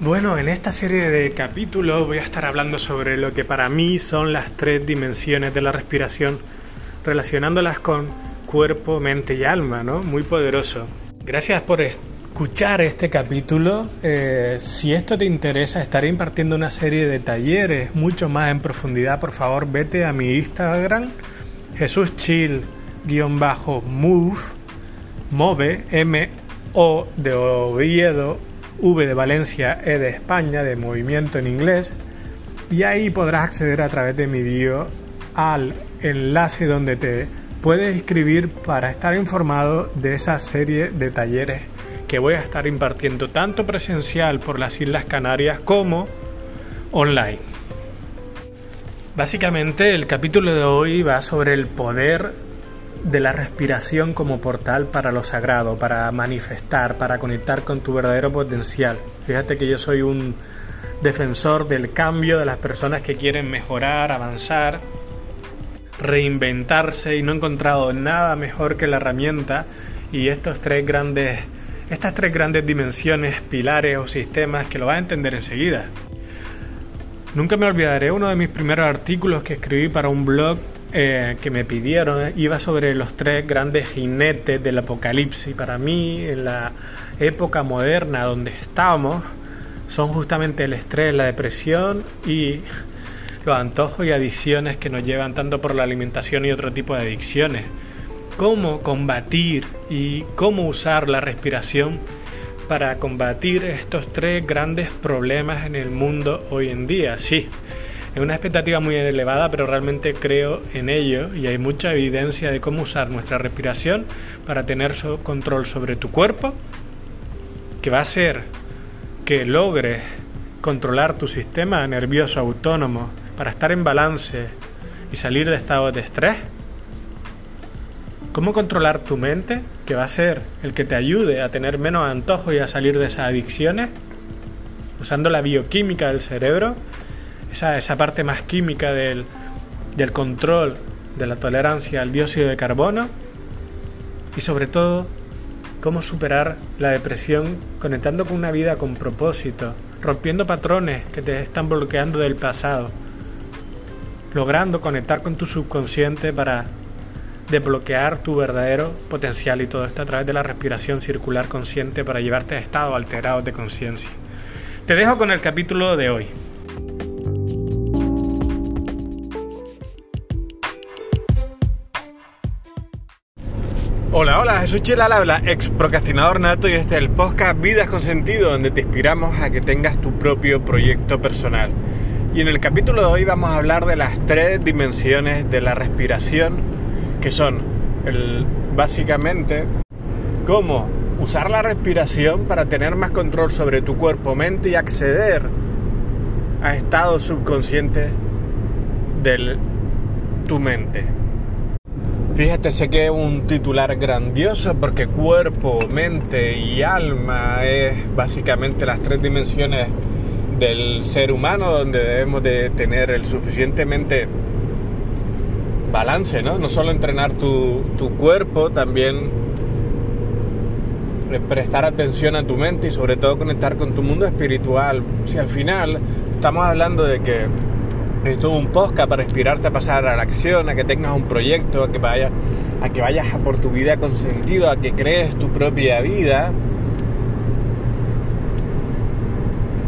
Bueno, en esta serie de capítulos voy a estar hablando sobre lo que para mí son las tres dimensiones de la respiración, relacionándolas con cuerpo, mente y alma, ¿no? Muy poderoso. Gracias por escuchar este capítulo. Eh, si esto te interesa, estaré impartiendo una serie de talleres mucho más en profundidad. Por favor, vete a mi Instagram, Jesús Chill-move, move, M-O de Oviedo, V de Valencia, E de España, de movimiento en inglés, y ahí podrás acceder a través de mi bio al enlace donde te puedes inscribir para estar informado de esa serie de talleres que voy a estar impartiendo tanto presencial por las Islas Canarias como online. Básicamente el capítulo de hoy va sobre el poder de la respiración como portal para lo sagrado, para manifestar, para conectar con tu verdadero potencial. Fíjate que yo soy un defensor del cambio de las personas que quieren mejorar, avanzar, reinventarse y no he encontrado nada mejor que la herramienta y estos tres grandes estas tres grandes dimensiones, pilares o sistemas que lo vas a entender enseguida. Nunca me olvidaré uno de mis primeros artículos que escribí para un blog eh, que me pidieron iba sobre los tres grandes jinetes del apocalipsis. Para mí, en la época moderna donde estamos, son justamente el estrés, la depresión y los antojos y adicciones que nos llevan tanto por la alimentación y otro tipo de adicciones. Cómo combatir y cómo usar la respiración para combatir estos tres grandes problemas en el mundo hoy en día. Sí, es una expectativa muy elevada, pero realmente creo en ello y hay mucha evidencia de cómo usar nuestra respiración para tener control sobre tu cuerpo, que va a ser que logres controlar tu sistema nervioso autónomo para estar en balance y salir de estados de estrés. Cómo controlar tu mente, que va a ser el que te ayude a tener menos antojo y a salir de esas adicciones, usando la bioquímica del cerebro esa, esa parte más química del, del control de la tolerancia al dióxido de carbono y sobre todo cómo superar la depresión conectando con una vida con propósito, rompiendo patrones que te están bloqueando del pasado, logrando conectar con tu subconsciente para desbloquear tu verdadero potencial y todo esto a través de la respiración circular consciente para llevarte a estados alterados de conciencia. Te dejo con el capítulo de hoy. Hola, hola, Jesús Chila habla, ex procrastinador nato y este es el podcast Vidas con Sentido, donde te inspiramos a que tengas tu propio proyecto personal. Y en el capítulo de hoy vamos a hablar de las tres dimensiones de la respiración, que son básicamente cómo usar la respiración para tener más control sobre tu cuerpo, mente y acceder a estados subconscientes de tu mente. Fíjate, sé que es un titular grandioso porque cuerpo, mente y alma es básicamente las tres dimensiones del ser humano donde debemos de tener el suficientemente balance, ¿no? No solo entrenar tu, tu cuerpo, también prestar atención a tu mente y sobre todo conectar con tu mundo espiritual. Si al final estamos hablando de que Necesito un podcast para inspirarte a pasar a la acción, a que tengas un proyecto, a que vayas, a que vayas a por tu vida con sentido, a que crees tu propia vida.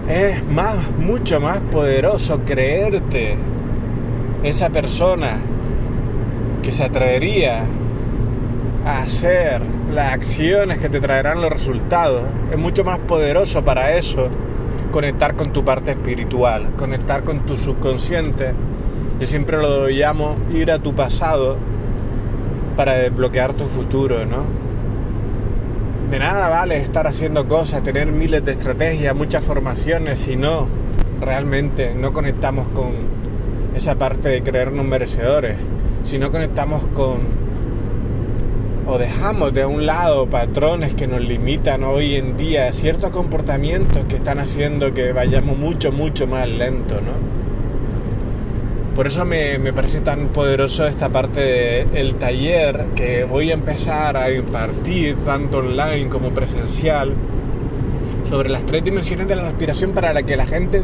Es más, mucho más poderoso creerte esa persona que se atrevería a hacer las acciones que te traerán los resultados. Es mucho más poderoso para eso conectar con tu parte espiritual, conectar con tu subconsciente. Yo siempre lo llamo ir a tu pasado para desbloquear tu futuro, ¿no? De nada vale estar haciendo cosas, tener miles de estrategias, muchas formaciones, si no realmente no conectamos con esa parte de creernos merecedores, si no conectamos con o dejamos de un lado patrones que nos limitan hoy en día, ciertos comportamientos que están haciendo que vayamos mucho, mucho más lento, ¿no? Por eso me, parece tan poderoso esta parte del taller que voy a empezar a impartir tanto online como presencial sobre las tres dimensiones de la respiración para que la gente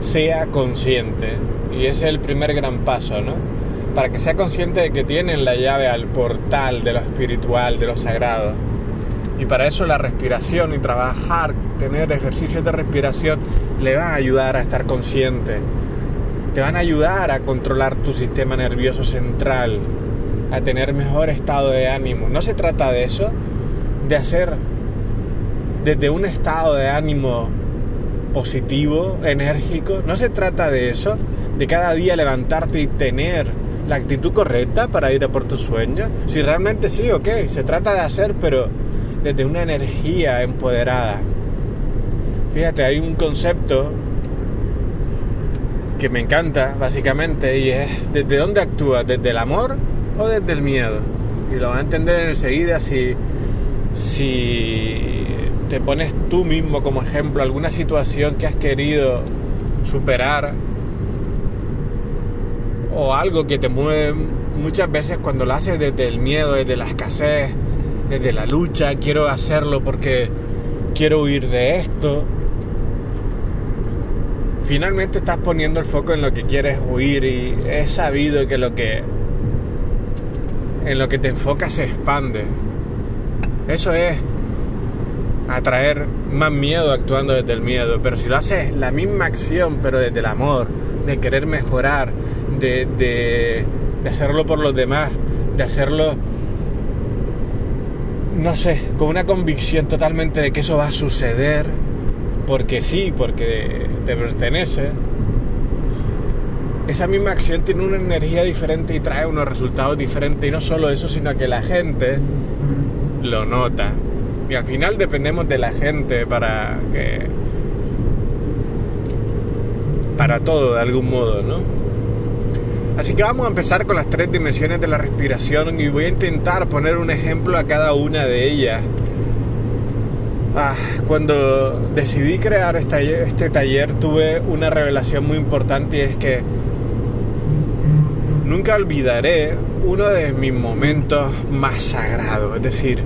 sea consciente. Y ese es el primer gran paso, ¿no? Para que sea consciente de que tienen la llave al portal de lo espiritual, de lo sagrado. Y para eso la respiración y trabajar, tener ejercicios de respiración, le va a ayudar a estar consciente. Te van a ayudar a controlar tu sistema nervioso central, a tener mejor estado de ánimo. No se trata de eso, de hacer desde un estado de ánimo positivo, enérgico. No se trata de eso, de cada día levantarte y tener la actitud correcta para ir a por tu sueño. Si realmente sí, ok, se trata de hacer, pero desde una energía empoderada. Fíjate, hay un concepto que me encanta, básicamente, y es desde dónde actúa, desde el amor o desde el miedo. Y lo vas a entender enseguida si, si te pones tú mismo como ejemplo alguna situación que has querido superar o algo que te mueve muchas veces cuando lo haces desde el miedo, desde la escasez, desde la lucha, quiero hacerlo porque quiero huir de esto. Finalmente estás poniendo el foco en lo que quieres huir y es sabido que lo que en lo que te enfocas se expande. Eso es atraer más miedo actuando desde el miedo, pero si lo haces la misma acción, pero desde el amor, de querer mejorar, de, de, hacerlo por los demás, de hacerlo, no sé, con una convicción totalmente de que eso va a suceder, porque sí, porque te pertenece, esa misma acción tiene una energía diferente y trae unos resultados diferentes. Y no solo eso, sino que la gente lo nota. Y al final dependemos de la gente para que... Para todo, de algún modo, ¿no? Así que vamos a empezar con las tres dimensiones de la respiración y voy a intentar poner un ejemplo a cada una de ellas. Ah, cuando decidí crear este taller tuve una revelación muy importante y es que nunca olvidaré uno de mis momentos más sagrados. Es decir,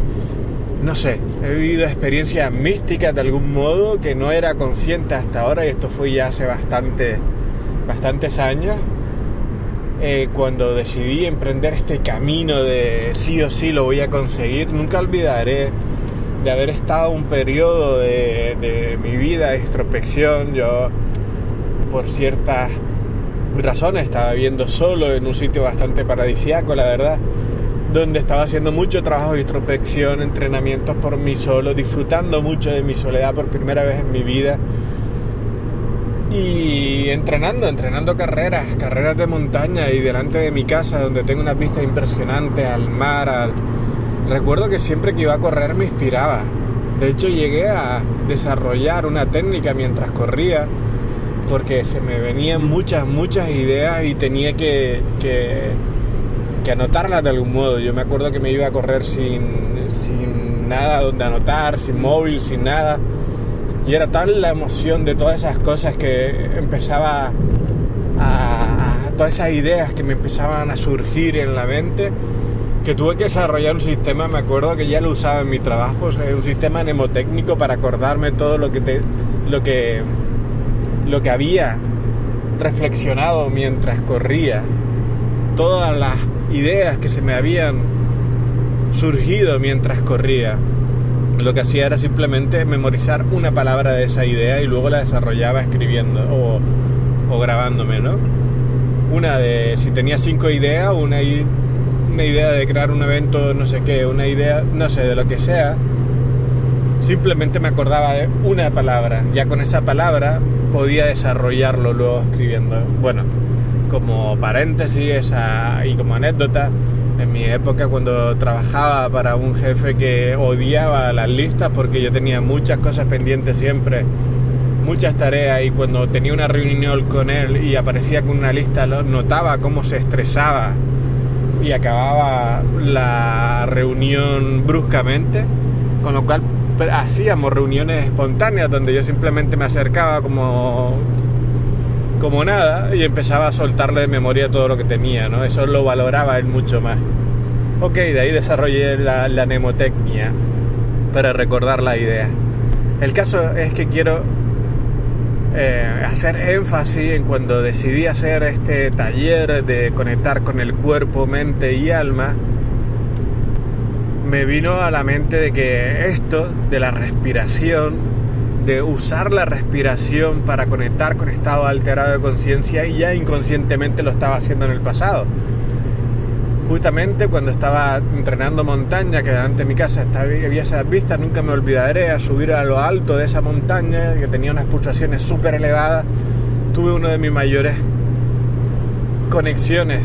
no sé, he vivido experiencias místicas de algún modo que no era consciente hasta ahora y esto fue ya hace bastante, bastantes años. Eh, cuando decidí emprender este camino de sí o sí lo voy a conseguir, nunca olvidaré de haber estado un periodo de, mi vida de introspección. Yo, por ciertas razones estaba viviendo solo en un sitio bastante paradisiaco, la verdad, donde estaba haciendo mucho trabajo de introspección, entrenamientos por mí solo, disfrutando mucho de mi soledad por primera vez en mi vida y entrenando, entrenando carreras, carreras de montaña y delante de mi casa donde tengo unas vistas impresionantes al mar, recuerdo que siempre que iba a correr me inspiraba. De hecho llegué a desarrollar una técnica mientras corría porque se me venían muchas, muchas ideas y tenía que, que, anotarlas de algún modo. Yo me acuerdo que me iba a correr sin, sin nada donde anotar, sin móvil, sin nada. Y era tal la emoción de todas esas cosas que empezaba a, todas esas ideas que me empezaban a surgir en la mente que tuve que desarrollar un sistema, me acuerdo que ya lo usaba en mi trabajo, un sistema mnemotécnico para acordarme todo lo que lo que lo que había reflexionado mientras corría, todas las ideas que se me habían surgido mientras corría. Lo que hacía era simplemente memorizar una palabra de esa idea y luego la desarrollaba escribiendo o, grabándome, ¿no? Una de, si tenía cinco ideas, una, una idea de crear un evento, no sé qué, una idea, no sé, de lo que sea, simplemente me acordaba de una palabra. Ya con esa palabra podía desarrollarlo luego escribiendo. Bueno, como paréntesis y como anécdota, en mi época cuando trabajaba para un jefe que odiaba las listas porque yo tenía muchas cosas pendientes siempre, muchas tareas y cuando tenía una reunión con él y aparecía con una lista, notaba cómo se estresaba y acababa la reunión bruscamente, con lo cual hacíamos reuniones espontáneas donde yo simplemente me acercaba como como nada y empezaba a soltarle de memoria todo lo que tenía, ¿no? Eso lo valoraba él mucho más. Ok, de ahí desarrollé la, la mnemotecnia para recordar la idea. El caso es que quiero eh, hacer énfasis en cuando decidí hacer este taller de conectar con el cuerpo, mente y alma, me vino a la mente de que esto de la respiración, de usar la respiración para conectar con estado alterado de conciencia, ya inconscientemente lo estaba haciendo en el pasado. Justamente cuando estaba entrenando montaña, que delante de mi casa había esas vistas, nunca me olvidaré a subir a lo alto de esa montaña, que tenía unas pulsaciones súper elevadas, tuve una de mis mayores conexiones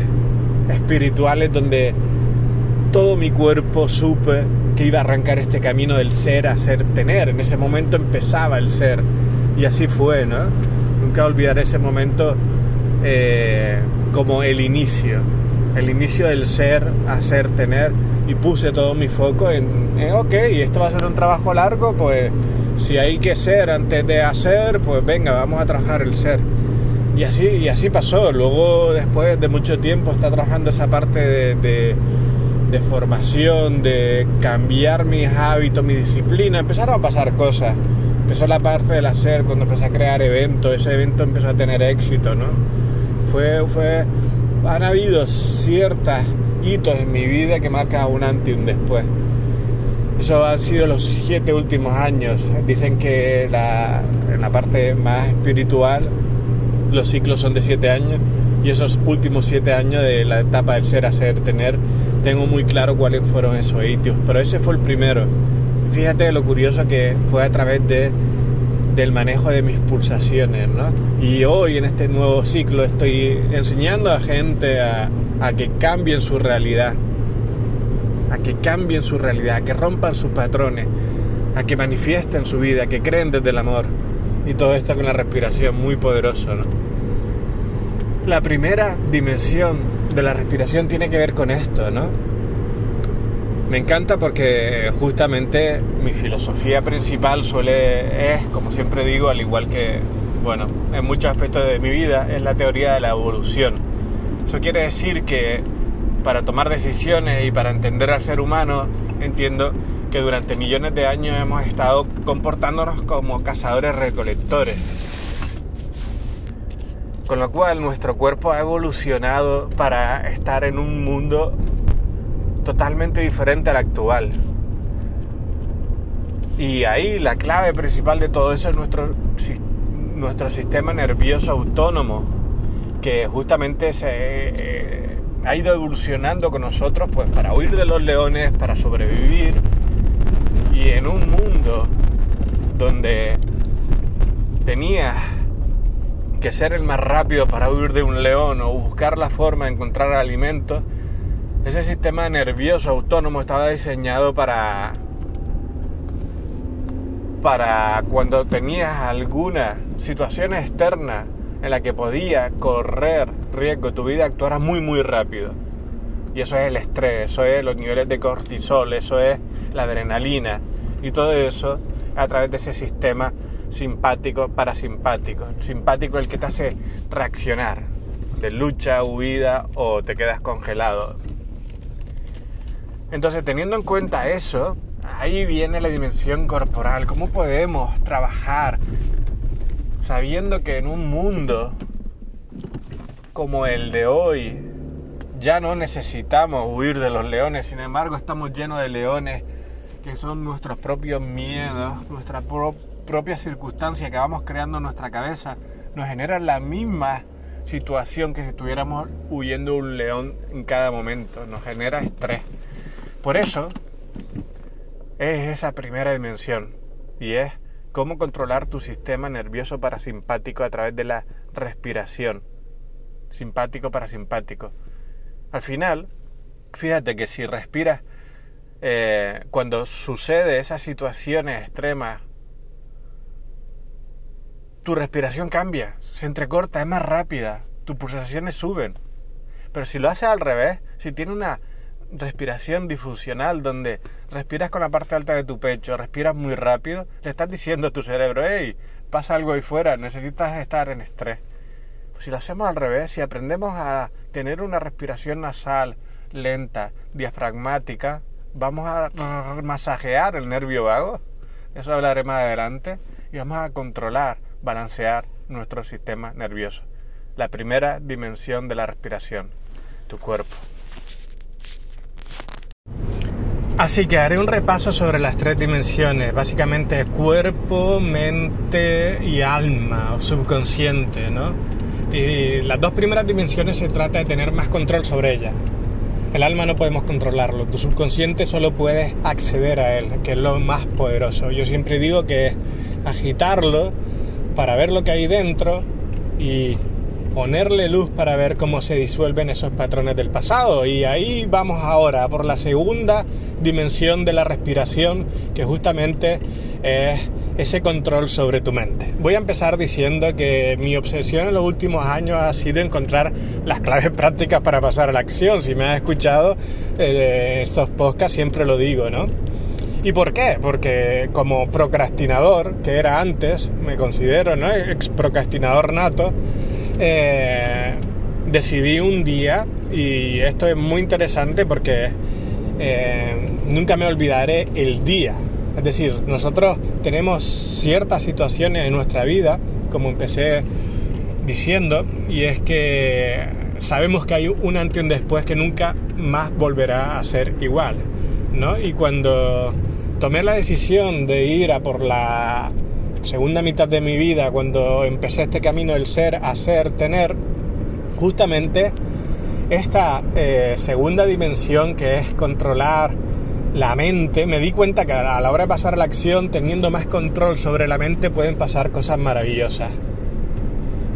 espirituales donde todo mi cuerpo supe que iba a arrancar este camino del ser a ser tener. En ese momento empezaba el ser. Y así fue, ¿no? Nunca olvidaré ese momento eh, como el inicio el inicio del ser, hacer, tener, y puse todo mi foco en, ok, esto va a ser un trabajo largo, pues si hay que ser antes de hacer, pues venga, vamos a trabajar el ser. Y así, y así pasó. Luego, después de mucho tiempo, está trabajando esa parte de, formación, de cambiar mis hábitos, mi disciplina. Empezaron a pasar cosas. Empezó la parte del hacer, cuando empecé a crear eventos, ese evento empezó a tener éxito, ¿no? Fue, fue han habido ciertos hitos en mi vida que marcan un antes y un después. Eso han sido los siete últimos años. Dicen que la, en la parte más espiritual los ciclos son de siete años y esos últimos siete años de la etapa del ser, hacer, tener, tengo muy claro cuáles fueron esos hitos. Pero ese fue el primero. Fíjate lo curioso que fue a través de del manejo de mis pulsaciones, ¿no? Y hoy en este nuevo ciclo estoy enseñando a gente a, que cambien su realidad, a que cambien su realidad, a que rompan sus patrones, a que manifiesten su vida, a que creen desde el amor. Y todo esto con la respiración muy poderoso, ¿no? La primera dimensión de la respiración tiene que ver con esto, ¿no? Me encanta porque justamente mi filosofía principal suele, es, como siempre digo, al igual que, bueno, en muchos aspectos de mi vida, es la teoría de la evolución. Eso quiere decir que para tomar decisiones y para entender al ser humano, entiendo que durante millones de años hemos estado comportándonos como cazadores-recolectores. Con lo cual nuestro cuerpo ha evolucionado para estar en un mundo totalmente diferente al actual. Y ahí la clave principal de todo eso es nuestro, nuestro sistema nervioso autónomo, que justamente se eh, ha ido evolucionando con nosotros pues, para huir de los leones, para sobrevivir. Y en un mundo donde tenías que ser el más rápido para huir de un león o buscar la forma de encontrar alimentos, ese sistema nervioso autónomo estaba diseñado para para cuando tenías alguna situación externa en la que podía correr riesgo tu vida actuara muy muy rápido. Y eso es el estrés, eso es los niveles de cortisol, eso es la adrenalina y todo eso a través de ese sistema simpático parasimpático. simpático el que te hace reaccionar de lucha, huida o te quedas congelado. Entonces, teniendo en cuenta eso, ahí viene la dimensión corporal. ¿Cómo podemos trabajar sabiendo que en un mundo como el de hoy ya no necesitamos huir de los leones, sin embargo estamos llenos de leones que son nuestros propios miedos, nuestra propia circunstancia que vamos creando en nuestra cabeza, nos genera la misma situación que si estuviéramos huyendo de un león en cada momento, nos genera estrés. Por eso es esa primera dimensión y es cómo controlar tu sistema nervioso parasimpático a través de la respiración. Simpático parasimpático. Al final, fíjate que si respiras eh, cuando sucede esas situaciones extremas, tu respiración cambia, se entrecorta, es más rápida, tus pulsaciones suben. Pero si lo haces al revés, si tienes una respiración difusional donde respiras con la parte alta de tu pecho, respiras muy rápido, le estás diciendo a tu cerebro, hey, pasa algo ahí fuera, necesitas estar en estrés. Pues si lo hacemos al revés, si aprendemos a tener una respiración nasal, lenta, diafragmática, vamos a masajear el nervio vago eso hablaré más adelante, y vamos a controlar, balancear nuestro sistema nervioso. La primera dimensión de la respiración, tu cuerpo. Así que haré un repaso sobre las tres dimensiones, básicamente cuerpo, mente y alma o subconsciente, ¿no? Y las dos primeras dimensiones se trata de tener más control sobre ellas. El alma no podemos controlarlo, tu subconsciente solo puedes acceder a él, que es lo más poderoso. Yo siempre digo que agitarlo para ver lo que hay dentro y ponerle luz para ver cómo se disuelven esos patrones del pasado. Y ahí vamos ahora por la segunda dimensión de la respiración, que justamente es ese control sobre tu mente. Voy a empezar diciendo que mi obsesión en los últimos años ha sido encontrar las claves prácticas para pasar a la acción. Si me has escuchado eh, estos podcasts siempre lo digo, ¿no? ¿Y por qué? Porque como procrastinador, que era antes, me considero, ¿no? Ex procrastinador nato, eh, decidí un día, y esto es muy interesante porque eh, nunca me olvidaré el día. Es decir, nosotros tenemos ciertas situaciones en nuestra vida, como empecé diciendo, y es que sabemos que hay un antes y un después que nunca más volverá a ser igual. ¿no? Y cuando tomé la decisión de ir a por la segunda mitad de mi vida, cuando empecé este camino del ser, a ser, tener, justamente esta eh, segunda dimensión que es controlar la mente, me di cuenta que a la hora de pasar la acción, teniendo más control sobre la mente, pueden pasar cosas maravillosas.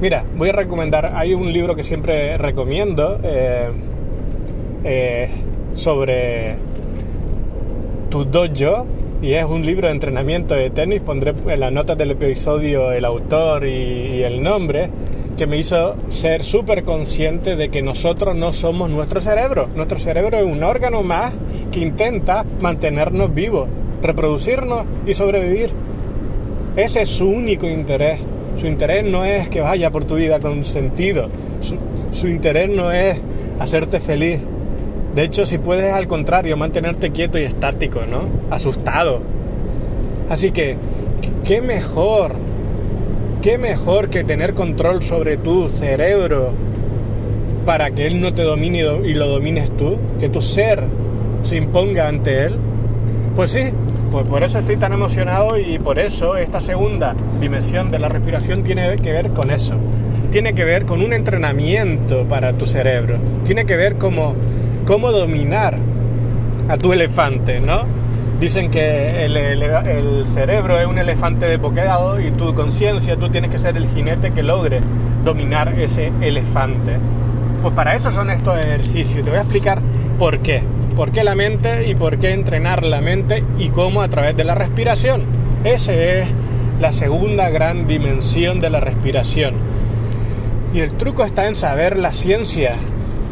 Mira, voy a recomendar, hay un libro que siempre recomiendo eh, eh, sobre tu dojo, y es un libro de entrenamiento de tenis. Pondré en las notas del episodio el autor y, el nombre, que me hizo ser súper consciente de que nosotros no somos nuestro cerebro. Nuestro cerebro es un órgano más que intenta mantenernos vivos, reproducirnos y sobrevivir. Ese es su único interés. Su interés no es que vaya por tu vida con sentido. Su, su interés no es hacerte feliz. De hecho, si puedes al contrario, mantenerte quieto y estático, ¿no? Asustado. Así que, ¿qué mejor? ¿Qué mejor que tener control sobre tu cerebro para que él no te domine y lo domines tú? Que tu ser se imponga ante él. Pues sí, pues por eso estoy tan emocionado y por eso esta segunda dimensión de la respiración tiene que ver con eso. Tiene que ver con un entrenamiento para tu cerebro. Tiene que ver como cómo dominar a tu elefante, ¿no? Dicen que el, cerebro es un elefante de poquedado y tu conciencia, tú tienes que ser el jinete que logre dominar ese elefante. Pues para eso son estos ejercicios. Te voy a explicar por qué. Por qué la mente y por qué entrenar la mente y cómo a través de la respiración. Esa es la segunda gran dimensión de la respiración. Y el truco está en saber la ciencia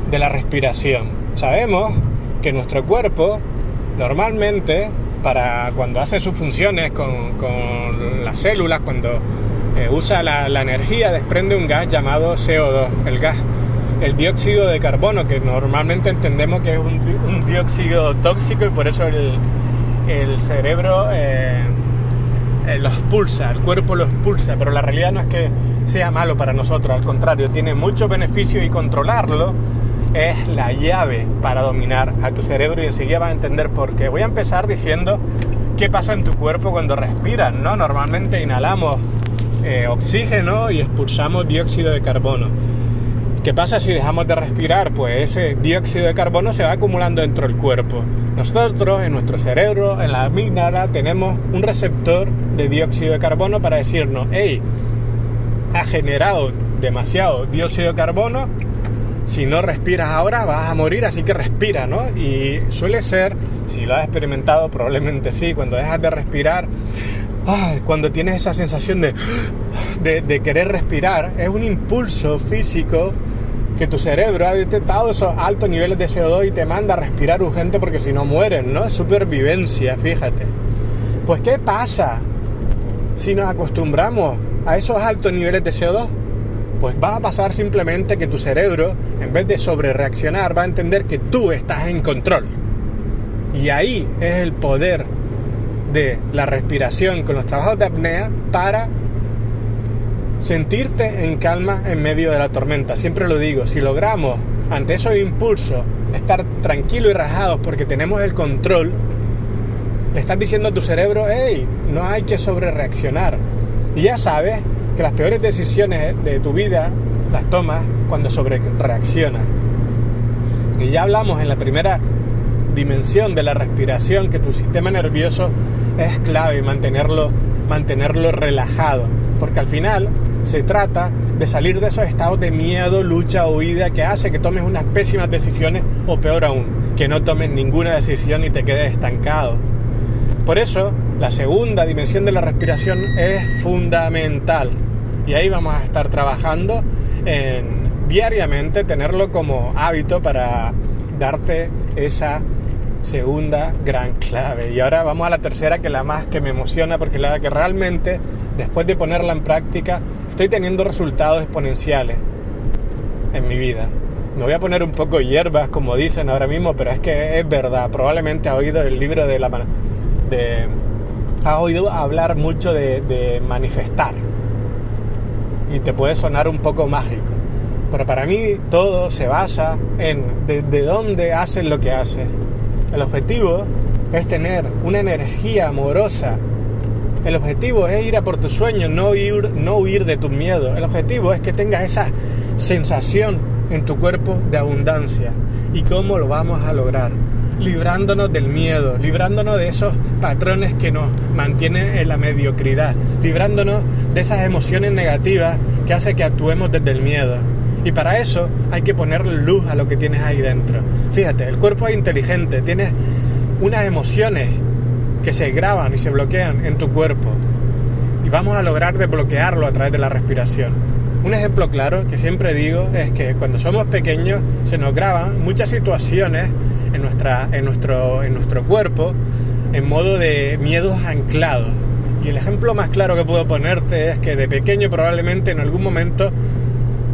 de la respiración. Sabemos que nuestro cuerpo normalmente para cuando hace sus funciones con, las células, cuando eh, usa la, energía, desprende un gas llamado CO2, el gas, el dióxido de carbono, que normalmente entendemos que es un, dióxido tóxico y por eso el, cerebro eh, eh, lo expulsa, el cuerpo lo expulsa, pero la realidad no es que sea malo para nosotros, al contrario, tiene mucho beneficio y controlarlo es la llave para dominar a tu cerebro y enseguida vas a entender por qué. Voy a empezar diciendo qué pasa en tu cuerpo cuando respiras, ¿no? Normalmente inhalamos eh, oxígeno y expulsamos dióxido de carbono. ¿Qué pasa si dejamos de respirar? Pues ese dióxido de carbono se va acumulando dentro del cuerpo. Nosotros, en nuestro cerebro, en la amígdala, tenemos un receptor de dióxido de carbono para decirnos, hey, ha generado demasiado dióxido de carbono, si no respiras ahora vas a morir, así que respira, ¿no? Y suele ser, si lo has experimentado, probablemente sí, cuando dejas de respirar, cuando tienes esa sensación de, de, querer respirar, es un impulso físico que tu cerebro ha detectado esos altos niveles de CO2 y te manda a respirar urgente porque si no mueres, ¿no? Supervivencia, fíjate. Pues ¿qué pasa si nos acostumbramos a esos altos niveles de CO2? Pues va a pasar simplemente que tu cerebro, en vez de sobre reaccionar, va a entender que tú estás en control. Y ahí es el poder de la respiración con los trabajos de apnea para sentirte en calma en medio de la tormenta. Siempre lo digo, si logramos ante esos impulsos estar tranquilos y rajados porque tenemos el control, le estás diciendo a tu cerebro, hey, no hay que sobrereaccionar. Y ya sabes que las peores decisiones de tu vida las tomas cuando sobrereaccionas. Y ya hablamos en la primera dimensión de la respiración que tu sistema nervioso es clave mantenerlo, mantenerlo relajado. Porque al final se trata de salir de esos estados de miedo, lucha o huida que hace que tomes unas pésimas decisiones o peor aún, que no tomes ninguna decisión y te quedes estancado. Por eso, la segunda dimensión de la respiración es fundamental. Y ahí vamos a estar trabajando en diariamente tenerlo como hábito para darte esa segunda gran clave. Y ahora vamos a la tercera, que es la más que me emociona, porque la que realmente, después de ponerla en práctica, estoy teniendo resultados exponenciales en mi vida. Me voy a poner un poco hierbas, como dicen ahora mismo, pero es que es verdad. Probablemente ha oído el libro de la... De, ha oído hablar mucho de manifestar. Y te puede sonar un poco mágico. Pero para mí todo se basa en de, de dónde haces lo que haces el objetivo es tener una energía amorosa. El objetivo es ir a por tus sueños, no huir, no huir de tus miedos. El objetivo es que tengas esa sensación en tu cuerpo de abundancia. ¿Y cómo lo vamos a lograr? Librándonos del miedo, librándonos de esos patrones que nos mantienen en la mediocridad, librándonos de esas emociones negativas que hacen que actuemos desde el miedo. Y para eso hay que ponerle luz a lo que tienes ahí dentro. Fíjate, el cuerpo es inteligente, tiene unas emociones que se graban y se bloquean en tu cuerpo. Y vamos a lograr desbloquearlo a través de la respiración. Un ejemplo claro que siempre digo es que cuando somos pequeños se nos graban muchas situaciones en, nuestra, en, nuestro, en nuestro cuerpo en modo de miedos anclados. Y el ejemplo más claro que puedo ponerte es que de pequeño probablemente en algún momento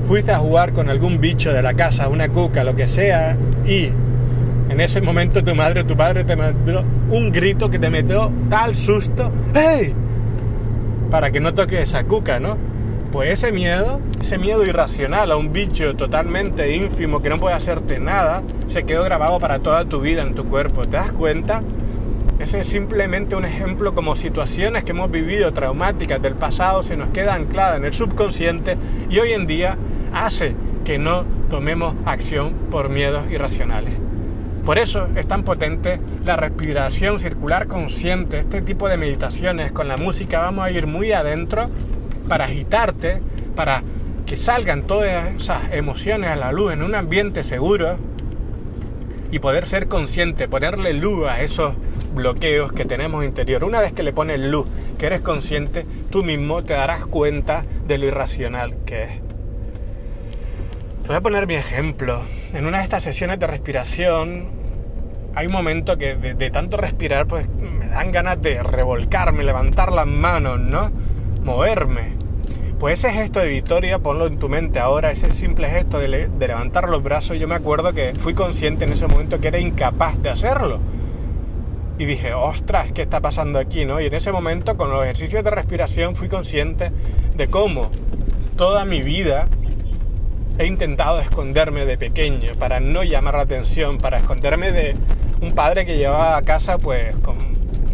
fuiste a jugar con algún bicho de la casa, una cuca, lo que sea, y en ese momento tu madre o tu padre te mandó un grito que te metió tal susto, ¡hey! Para que no toques esa cuca, ¿no? Pues ese miedo, ese miedo irracional a un bicho totalmente ínfimo que no puede hacerte nada, se quedó grabado para toda tu vida en tu cuerpo. ¿Te das cuenta? Ese es simplemente un ejemplo como situaciones que hemos vivido traumáticas del pasado se nos queda anclada en el subconsciente y hoy en día hace que no tomemos acción por miedos irracionales. Por eso es tan potente la respiración circular consciente, este tipo de meditaciones con la música vamos a ir muy adentro para agitarte, para que salgan todas esas emociones a la luz en un ambiente seguro y poder ser consciente, ponerle luz a esos bloqueos que tenemos interior. Una vez que le pones luz, que eres consciente, tú mismo te darás cuenta de lo irracional que es. Te voy a poner mi ejemplo. En una de estas sesiones de respiración hay un momento que de, tanto respirar pues me dan ganas de revolcarme, levantar las manos, ¿no? Moverme. Pues ese gesto de victoria, ponlo en tu mente ahora, ese simple gesto de, levantar los brazos, yo me acuerdo que fui consciente en ese momento que era incapaz de hacerlo. Y dije, ostras, ¿qué está pasando aquí? ¿no? Y en ese momento, con los ejercicios de respiración, fui consciente de cómo toda mi vida he intentado esconderme de pequeño para no llamar la atención, para esconderme de un padre que llevaba a casa pues con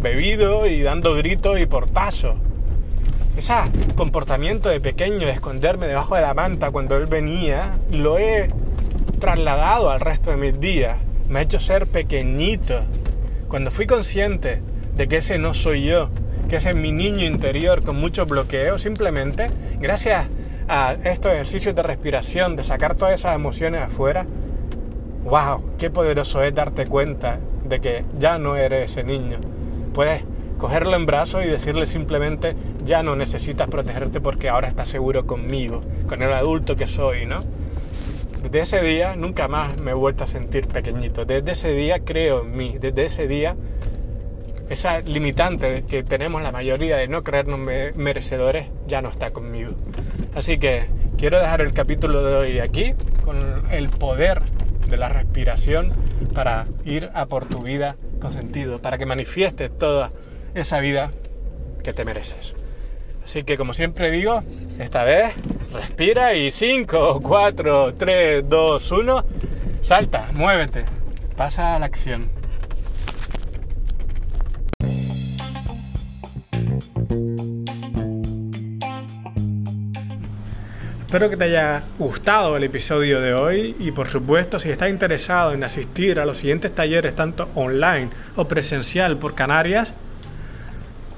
bebido y dando gritos y portazos. Ese comportamiento de pequeño de esconderme debajo de la manta cuando él venía, lo he trasladado al resto de mis días. Me ha hecho ser pequeñito. Cuando fui consciente de que ese no soy yo, que ese es mi niño interior con mucho bloqueo, simplemente, gracias a estos ejercicios de respiración, de sacar todas esas emociones afuera, wow, qué poderoso es darte cuenta de que ya no eres ese niño. Puedes cogerlo en brazos y decirle simplemente, ya no necesitas protegerte porque ahora estás seguro conmigo, con el adulto que soy, ¿no? Desde ese día nunca más me he vuelto a sentir pequeñito. Desde ese día creo en mí. Desde ese día esa limitante que tenemos la mayoría de no creernos merecedores ya no está conmigo. Así que quiero dejar el capítulo de hoy aquí con el poder de la respiración para ir a por tu vida con sentido, para que manifiestes todas esa vida que te mereces. Así que como siempre digo, esta vez respira y 5, 4, 3, 2, 1, salta, muévete, pasa a la acción. Espero que te haya gustado el episodio de hoy y por supuesto si estás interesado en asistir a los siguientes talleres tanto online o presencial por Canarias,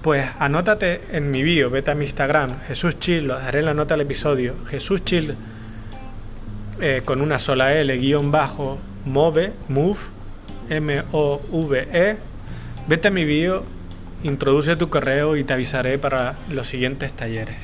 pues anótate en mi bio, vete a mi Instagram, Jesús Chill, lo dejaré en la nota del episodio, Jesús Chill eh, con una sola L, guion bajo, move, move, M-O-V-E, vete a mi bio, introduce tu correo y te avisaré para los siguientes talleres.